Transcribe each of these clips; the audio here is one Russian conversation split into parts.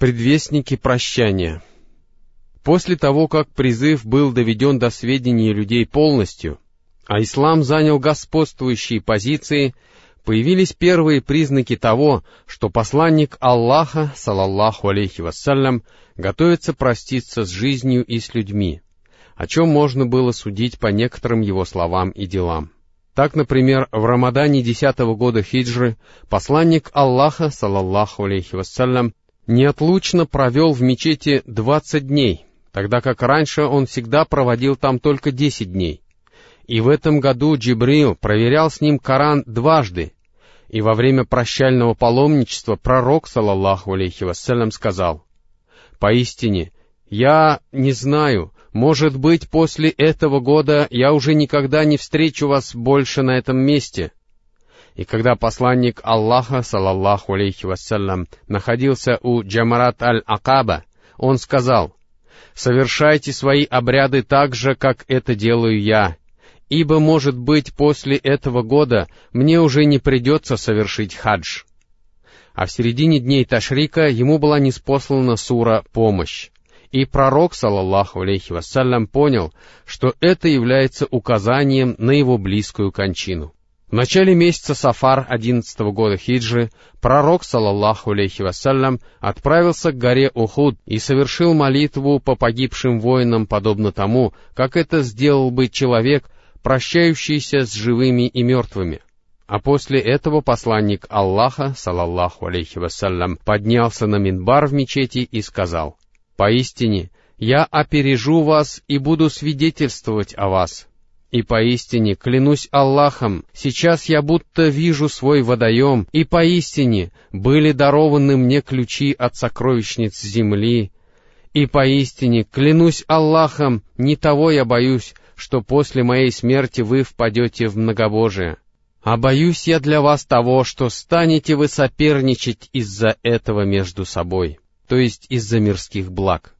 Предвестники прощания. После того, как призыв был доведен до сведения людей полностью, а ислам занял господствующие позиции, появились первые признаки того, что посланник Аллаха, салаллаху алейхи вассалям, готовится проститься с жизнью и с людьми, о чем можно было судить по некоторым его словам и делам. Так, например, в Рамадане десятого года хиджры посланник Аллаха, салаллаху алейхи вассалям, неотлучно провел в мечети двадцать дней, тогда как раньше он всегда проводил там только десять дней. И в этом году Джибрил проверял с ним Коран дважды, и во время прощального паломничества пророк, салаллаху алейхи вассалям, сказал, «Поистине, я не знаю, может быть, после этого года я уже никогда не встречу вас больше на этом месте, и когда посланник Аллаха, салаллаху алейхи вассалям, находился у Джамарат аль-Акаба, он сказал, «Совершайте свои обряды так же, как это делаю я, ибо, может быть, после этого года мне уже не придется совершить хадж». А в середине дней Ташрика ему была неспослана сура «Помощь». И пророк, салаллаху алейхи вассалям, понял, что это является указанием на его близкую кончину. В начале месяца Сафар 11 года хиджры пророк, салаллаху алейхи вассалям, отправился к горе Ухуд и совершил молитву по погибшим воинам, подобно тому, как это сделал бы человек, прощающийся с живыми и мертвыми. А после этого посланник Аллаха, салаллаху алейхи вассалям, поднялся на минбар в мечети и сказал, «Поистине, я опережу вас и буду свидетельствовать о вас, и поистине, клянусь Аллахом, сейчас я будто вижу свой водоем, и поистине были дарованы мне ключи от сокровищниц земли, и поистине, клянусь Аллахом, не того я боюсь, что после моей смерти вы впадете в многобожие. А боюсь я для вас того, что станете вы соперничать из-за этого между собой, то есть из-за мирских благ.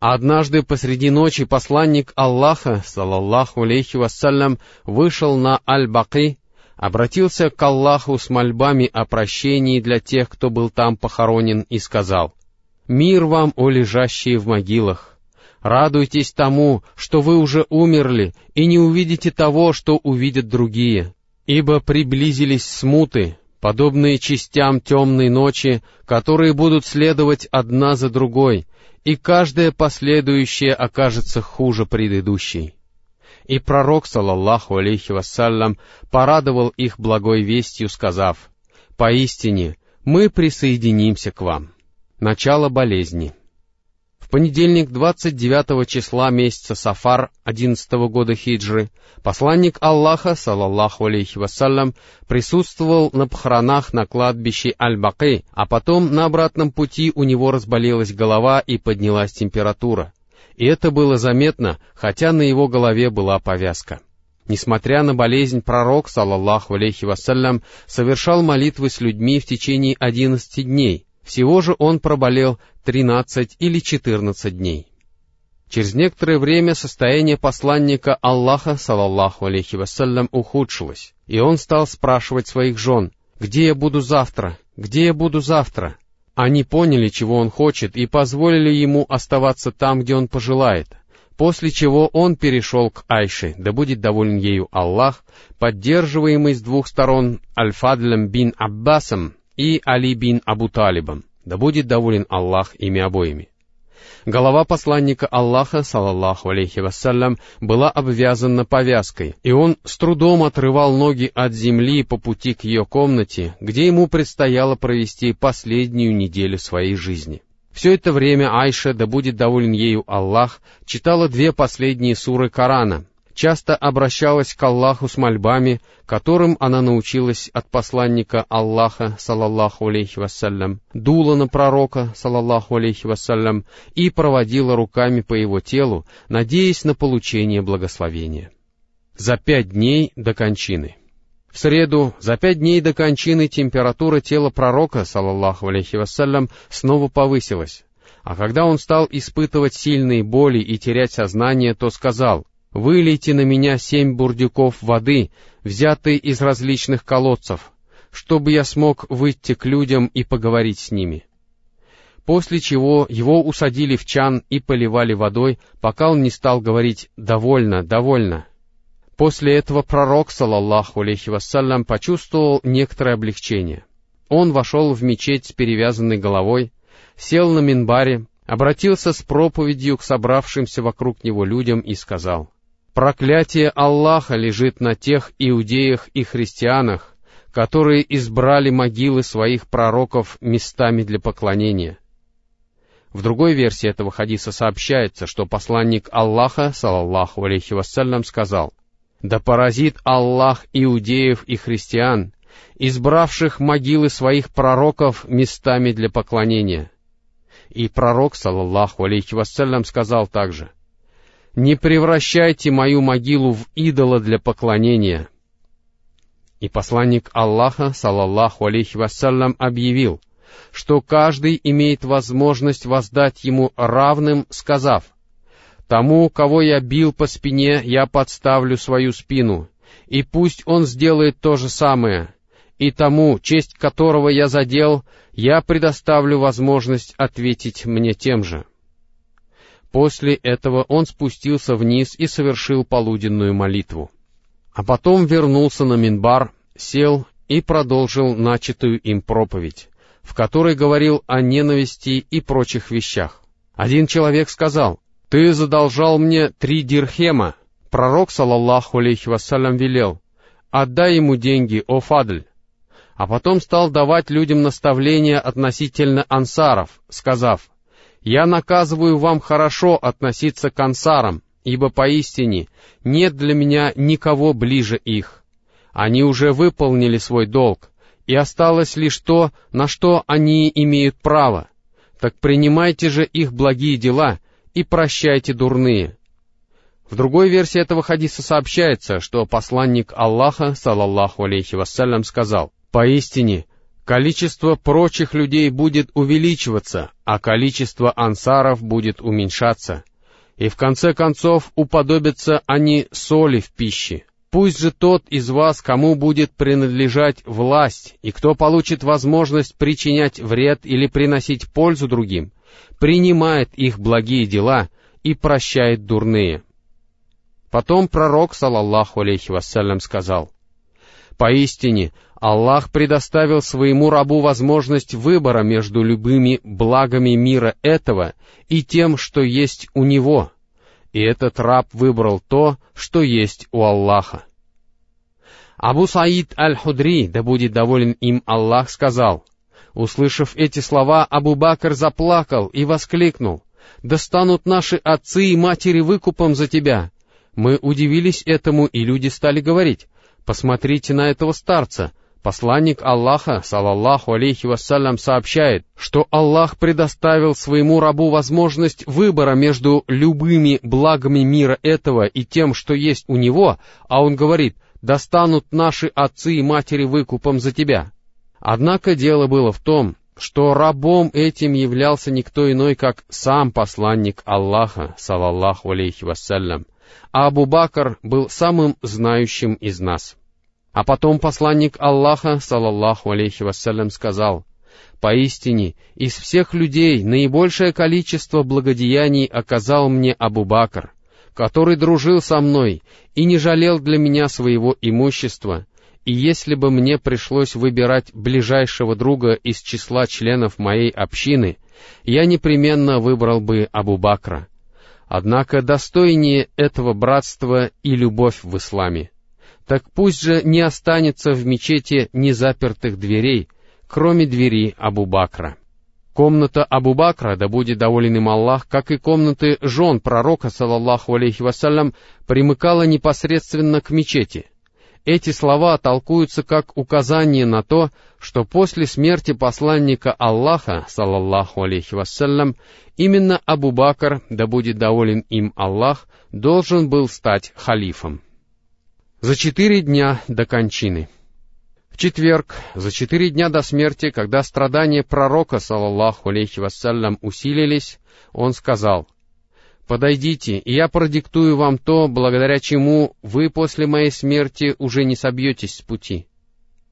Однажды посреди ночи посланник Аллаха, салаллаху алейхи вассалям, вышел на Аль-Баки, обратился к Аллаху с мольбами о прощении для тех, кто был там похоронен, и сказал, «Мир вам, о лежащие в могилах! Радуйтесь тому, что вы уже умерли, и не увидите того, что увидят другие, ибо приблизились смуты, подобные частям темной ночи, которые будут следовать одна за другой, и каждая последующая окажется хуже предыдущей. И пророк, салаллаху алейхи вассалям, порадовал их благой вестью, сказав, «Поистине, мы присоединимся к вам». Начало болезни — понедельник 29 числа месяца Сафар 11 года хиджры посланник Аллаха, салаллаху алейхи вассалям, присутствовал на похоронах на кладбище Аль-Бакы, а потом на обратном пути у него разболелась голова и поднялась температура. И это было заметно, хотя на его голове была повязка. Несмотря на болезнь, пророк, салаллаху алейхи вассалям, совершал молитвы с людьми в течение одиннадцати дней — всего же он проболел 13 или 14 дней. Через некоторое время состояние посланника Аллаха, салаллаху алейхи вассалям, ухудшилось, и он стал спрашивать своих жен, «Где я буду завтра? Где я буду завтра?» Они поняли, чего он хочет, и позволили ему оставаться там, где он пожелает, после чего он перешел к Айше, да будет доволен ею Аллах, поддерживаемый с двух сторон Аль-Фадлем бин Аббасом, и Али бин Абу Талибом, да будет доволен Аллах ими обоими. Голова посланника Аллаха, салаллаху алейхи вассалям, была обвязана повязкой, и он с трудом отрывал ноги от земли по пути к ее комнате, где ему предстояло провести последнюю неделю своей жизни. Все это время Айша, да будет доволен ею Аллах, читала две последние суры Корана, часто обращалась к Аллаху с мольбами, которым она научилась от посланника Аллаха, салаллаху алейхи вассалям, дула на пророка, салаллаху алейхи вассалям, и проводила руками по его телу, надеясь на получение благословения. За пять дней до кончины. В среду, за пять дней до кончины, температура тела пророка, салаллаху алейхи вассалям, снова повысилась. А когда он стал испытывать сильные боли и терять сознание, то сказал, Вылейте на меня семь бурдюков воды, взятые из различных колодцев, чтобы я смог выйти к людям и поговорить с ними. после чего его усадили в чан и поливали водой, пока он не стал говорить «довольно, довольно». После этого пророк, салаллаху алейхи вассалям, почувствовал некоторое облегчение. Он вошел в мечеть с перевязанной головой, сел на минбаре, обратился с проповедью к собравшимся вокруг него людям и сказал, «Проклятие Аллаха лежит на тех иудеях и христианах, которые избрали могилы своих пророков местами для поклонения». В другой версии этого хадиса сообщается, что посланник Аллаха, салаллаху алейхи вассалям, сказал, да поразит Аллах иудеев и христиан, избравших могилы своих пророков местами для поклонения. И пророк, саллаллаху алейхи вассалям, сказал также, «Не превращайте мою могилу в идола для поклонения». И посланник Аллаха, саллаллаху алейхи вассалям, объявил, что каждый имеет возможность воздать ему равным, сказав — Тому, кого я бил по спине, я подставлю свою спину, и пусть он сделает то же самое. И тому, честь которого я задел, я предоставлю возможность ответить мне тем же. После этого он спустился вниз и совершил полуденную молитву. А потом вернулся на Минбар, сел и продолжил начатую им проповедь, в которой говорил о ненависти и прочих вещах. Один человек сказал, «Ты задолжал мне три дирхема». Пророк, салаллаху алейхи вассалям, велел, «Отдай ему деньги, о Фадль». А потом стал давать людям наставления относительно ансаров, сказав, «Я наказываю вам хорошо относиться к ансарам, ибо поистине нет для меня никого ближе их. Они уже выполнили свой долг, и осталось лишь то, на что они имеют право. Так принимайте же их благие дела и прощайте дурные. В другой версии этого хадиса сообщается, что посланник Аллаха, салаллаху алейхи вассалям, сказал, «Поистине, количество прочих людей будет увеличиваться, а количество ансаров будет уменьшаться, и в конце концов уподобятся они соли в пище. Пусть же тот из вас, кому будет принадлежать власть, и кто получит возможность причинять вред или приносить пользу другим, принимает их благие дела и прощает дурные. Потом пророк, салаллаху алейхи вассалям, сказал, «Поистине, Аллах предоставил своему рабу возможность выбора между любыми благами мира этого и тем, что есть у него, и этот раб выбрал то, что есть у Аллаха. Абу Саид аль-Худри, да будет доволен им Аллах, сказал, Услышав эти слова, Абу Бакр заплакал и воскликнул, «Да станут наши отцы и матери выкупом за тебя!» Мы удивились этому, и люди стали говорить, «Посмотрите на этого старца!» Посланник Аллаха, салаллаху алейхи вассалям, сообщает, что Аллах предоставил своему рабу возможность выбора между любыми благами мира этого и тем, что есть у него, а он говорит, «Да станут наши отцы и матери выкупом за тебя!» Однако дело было в том, что рабом этим являлся никто иной, как сам посланник Аллаха, салаллаху алейхи вассалям, а Абу Бакр был самым знающим из нас. А потом посланник Аллаха, салаллаху алейхи вассалям, сказал, «Поистине, из всех людей наибольшее количество благодеяний оказал мне Абу Бакр, который дружил со мной и не жалел для меня своего имущества, и если бы мне пришлось выбирать ближайшего друга из числа членов моей общины, я непременно выбрал бы Абу Бакра. Однако достойнее этого братства и любовь в исламе. Так пусть же не останется в мечети незапертых дверей, кроме двери Абу Бакра. Комната Абу Бакра, да будет доволен им Аллах, как и комнаты жен пророка, саллаллаху алейхи вассалям, примыкала непосредственно к мечети — эти слова толкуются как указание на то, что после смерти посланника Аллаха, салаллаху алейхи вассалям, именно Абу Бакр, да будет доволен им Аллах, должен был стать халифом. За четыре дня до кончины. В четверг, за четыре дня до смерти, когда страдания пророка, салаллаху алейхи вассалям, усилились, он сказал — Подойдите, и я продиктую вам то, благодаря чему вы после моей смерти уже не собьетесь с пути.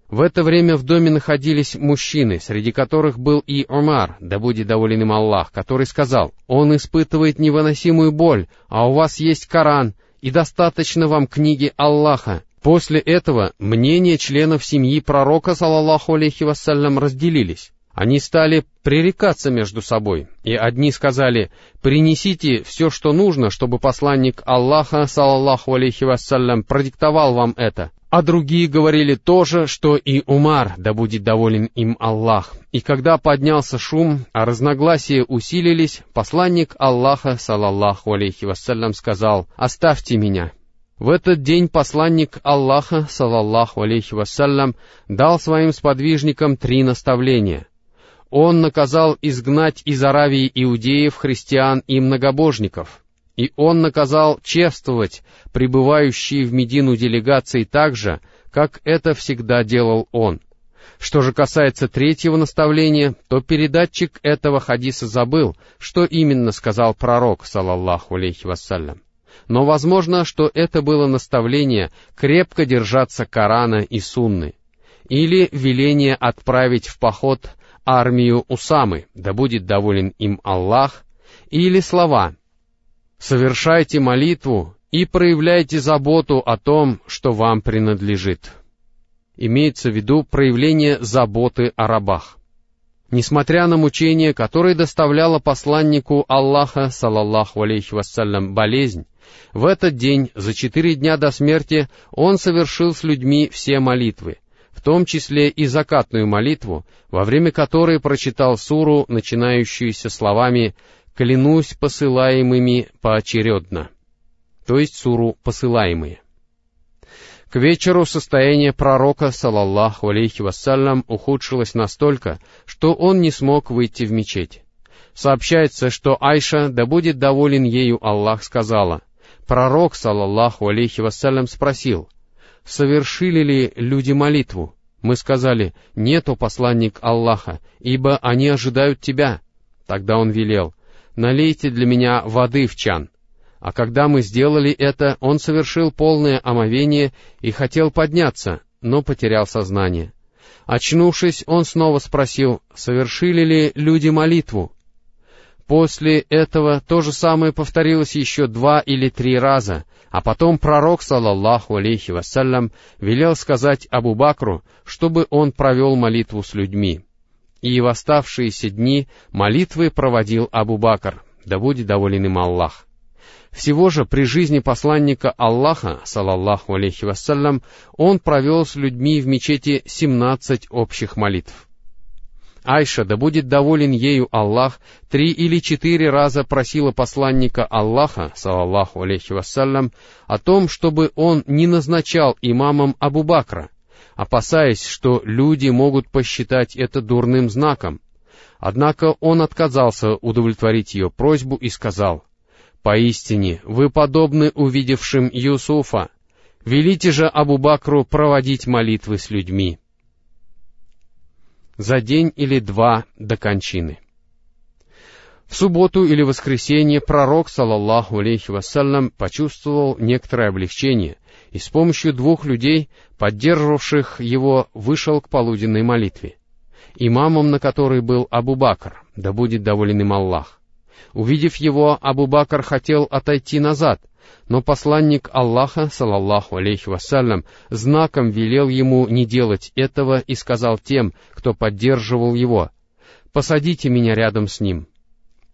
В это время в доме находились мужчины, среди которых был и Умар, да будет доволен им Аллах, который сказал, «Он испытывает невыносимую боль, а у вас есть Коран, и достаточно вам книги Аллаха». После этого мнения членов семьи пророка, саллаллаху алейхи вассалям, разделились. Они стали пререкаться между собой, и одни сказали, «Принесите все, что нужно, чтобы посланник Аллаха, саллаллаху алейхи вассалям, продиктовал вам это». А другие говорили то же, что и Умар, да будет доволен им Аллах. И когда поднялся шум, а разногласия усилились, посланник Аллаха, салаллаху алейхи вассалям, сказал, «Оставьте меня». В этот день посланник Аллаха, салаллаху алейхи вассалям, дал своим сподвижникам три наставления. Он наказал изгнать из Аравии иудеев, христиан и многобожников — и он наказал чествовать прибывающие в Медину делегации так же, как это всегда делал он. Что же касается третьего наставления, то передатчик этого хадиса забыл, что именно сказал пророк, салаллаху алейхи вассалям. Но возможно, что это было наставление крепко держаться Корана и Сунны, или веление отправить в поход армию Усамы, да будет доволен им Аллах, или слова Совершайте молитву и проявляйте заботу о том, что вам принадлежит. Имеется в виду проявление заботы о рабах. Несмотря на мучения, которые доставляла посланнику Аллаха, салаллаху алейхи вассалям, болезнь, в этот день, за четыре дня до смерти, он совершил с людьми все молитвы, в том числе и закатную молитву, во время которой прочитал суру, начинающуюся словами клянусь посылаемыми поочередно, то есть суру посылаемые. К вечеру состояние пророка, салаллаху алейхи вассалям, ухудшилось настолько, что он не смог выйти в мечеть. Сообщается, что Айша, да будет доволен ею Аллах, сказала, пророк, салаллаху алейхи вассалям, спросил, совершили ли люди молитву? Мы сказали, нет, о посланник Аллаха, ибо они ожидают тебя. Тогда он велел, налейте для меня воды в чан». А когда мы сделали это, он совершил полное омовение и хотел подняться, но потерял сознание. Очнувшись, он снова спросил, совершили ли люди молитву. После этого то же самое повторилось еще два или три раза, а потом пророк, салаллаху алейхи вассалям, велел сказать Абу Бакру, чтобы он провел молитву с людьми и в оставшиеся дни молитвы проводил Абу Бакр, да будет доволен им Аллах. Всего же при жизни посланника Аллаха, салаллаху алейхи вассалям, он провел с людьми в мечети семнадцать общих молитв. Айша, да будет доволен ею Аллах, три или четыре раза просила посланника Аллаха, салаллаху алейхи вассалям, о том, чтобы он не назначал имамом Абу Бакра, опасаясь, что люди могут посчитать это дурным знаком. Однако он отказался удовлетворить ее просьбу и сказал, «Поистине, вы подобны увидевшим Юсуфа. Велите же Абу Бакру проводить молитвы с людьми» за день или два до кончины. В субботу или воскресенье пророк, салаллаху алейхи вассалям, почувствовал некоторое облегчение и с помощью двух людей, поддерживавших его, вышел к полуденной молитве, имамом на которой был Абу Бакр, да будет доволен им Аллах. Увидев его, Абу Бакр хотел отойти назад, но посланник Аллаха, салаллаху алейхи вассалям, знаком велел ему не делать этого и сказал тем, кто поддерживал его, «Посадите меня рядом с ним».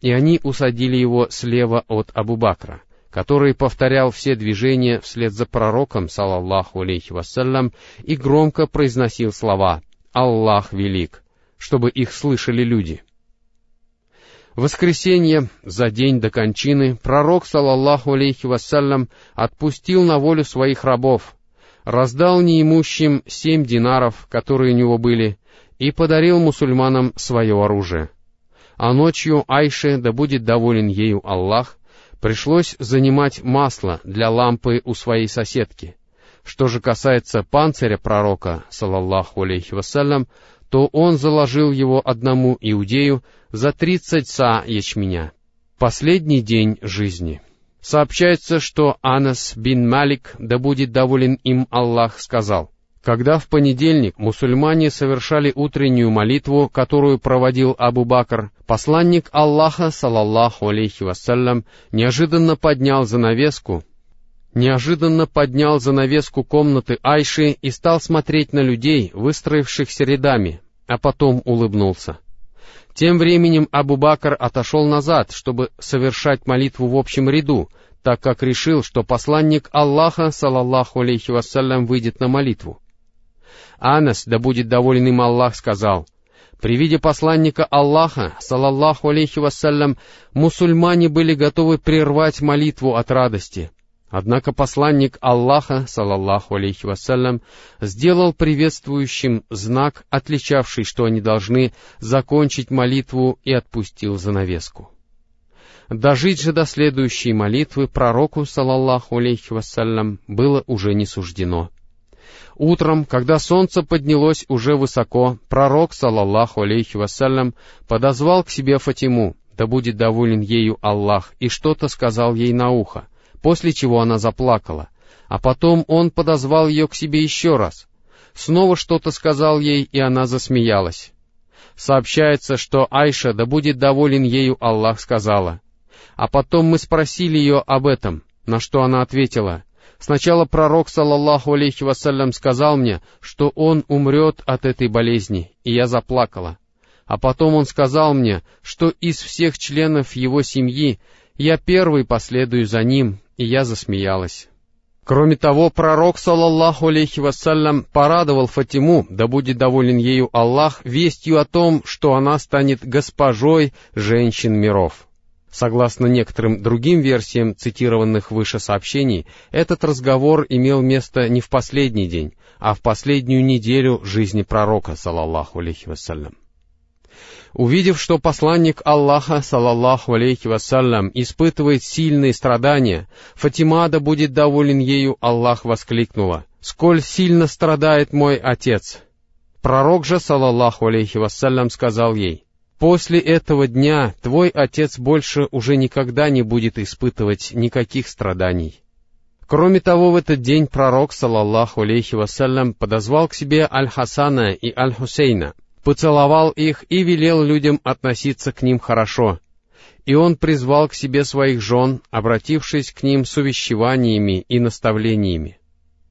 И они усадили его слева от Абу Бакра — который повторял все движения вслед за пророком, салаллаху алейхи вассалям, и громко произносил слова «Аллах велик», чтобы их слышали люди. В воскресенье, за день до кончины, пророк, салаллаху алейхи вассалям, отпустил на волю своих рабов, раздал неимущим семь динаров, которые у него были, и подарил мусульманам свое оружие. А ночью Айше, да будет доволен ею Аллах, пришлось занимать масло для лампы у своей соседки. Что же касается панциря пророка, салаллаху алейхи вассалям, то он заложил его одному иудею за тридцать са ячменя. Последний день жизни. Сообщается, что Анас бин Малик, да будет доволен им Аллах, сказал, Когда в понедельник мусульмане совершали утреннюю молитву, которую проводил Абу Бакр, посланник Аллаха, салаллаху алейхи вассалям, неожиданно поднял занавеску, неожиданно поднял занавеску комнаты Айши и стал смотреть на людей, выстроившихся рядами, а потом улыбнулся. Тем временем Абу Бакр отошел назад, чтобы совершать молитву в общем ряду, так как решил, что посланник Аллаха, салаллаху алейхи вассалям, выйдет на молитву. Анас, да будет доволен им Аллах, сказал, при виде посланника Аллаха, салаллаху алейхи вассалям, мусульмане были готовы прервать молитву от радости. Однако посланник Аллаха, салаллаху алейхи вассалям, сделал приветствующим знак, отличавший, что они должны закончить молитву, и отпустил занавеску. Дожить же до следующей молитвы пророку, салаллаху алейхи вассалям, было уже не суждено. Утром, когда солнце поднялось уже высоко, пророк, салаллаху алейхи вассалям, подозвал к себе Фатиму, да будет доволен ею Аллах, и что-то сказал ей на ухо, после чего она заплакала. А потом он подозвал ее к себе еще раз. Снова что-то сказал ей, и она засмеялась. Сообщается, что Айша, да будет доволен ею Аллах, сказала. А потом мы спросили ее об этом, на что она ответила — Сначала пророк, саллаллаху алейхи вассалям, сказал мне, что он умрет от этой болезни, и я заплакала. А потом он сказал мне, что из всех членов его семьи я первый последую за ним, и я засмеялась. Кроме того, пророк, саллаллаху алейхи вассалям, порадовал Фатиму, да будет доволен ею Аллах, вестью о том, что она станет госпожой женщин миров. Согласно некоторым другим версиям цитированных выше сообщений, этот разговор имел место не в последний день, а в последнюю неделю жизни пророка, салаллаху алейхи вассалям. Увидев, что посланник Аллаха, салаллаху алейхи вассалям, испытывает сильные страдания, Фатима, да будет доволен ею, Аллах воскликнула, «Сколь сильно страдает мой отец!» Пророк же, салаллаху алейхи вассалям, сказал ей, После этого дня твой отец больше уже никогда не будет испытывать никаких страданий. Кроме того, в этот день пророк, салаллаху алейхи вассалям, подозвал к себе Аль-Хасана и Аль-Хусейна, поцеловал их и велел людям относиться к ним хорошо. И он призвал к себе своих жен, обратившись к ним с увещеваниями и наставлениями.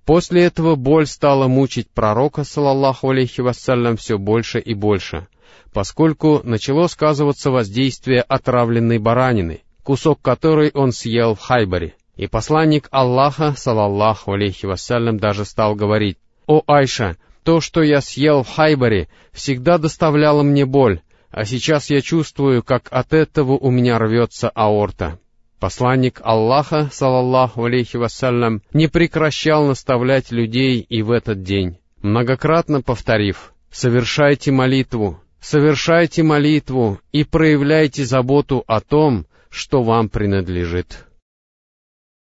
После этого боль стала мучить пророка, салаллаху алейхи вассалям, все больше и больше — поскольку начало сказываться воздействие отравленной баранины, кусок которой он съел в Хайбаре. И посланник Аллаха, салаллаху алейхи вассалям, даже стал говорить, «О Айша, то, что я съел в Хайбаре, всегда доставляло мне боль, а сейчас я чувствую, как от этого у меня рвется аорта». Посланник Аллаха, салаллаху алейхи вассалям, не прекращал наставлять людей и в этот день, многократно повторив, «Совершайте молитву, совершайте молитву и проявляйте заботу о том, что вам принадлежит.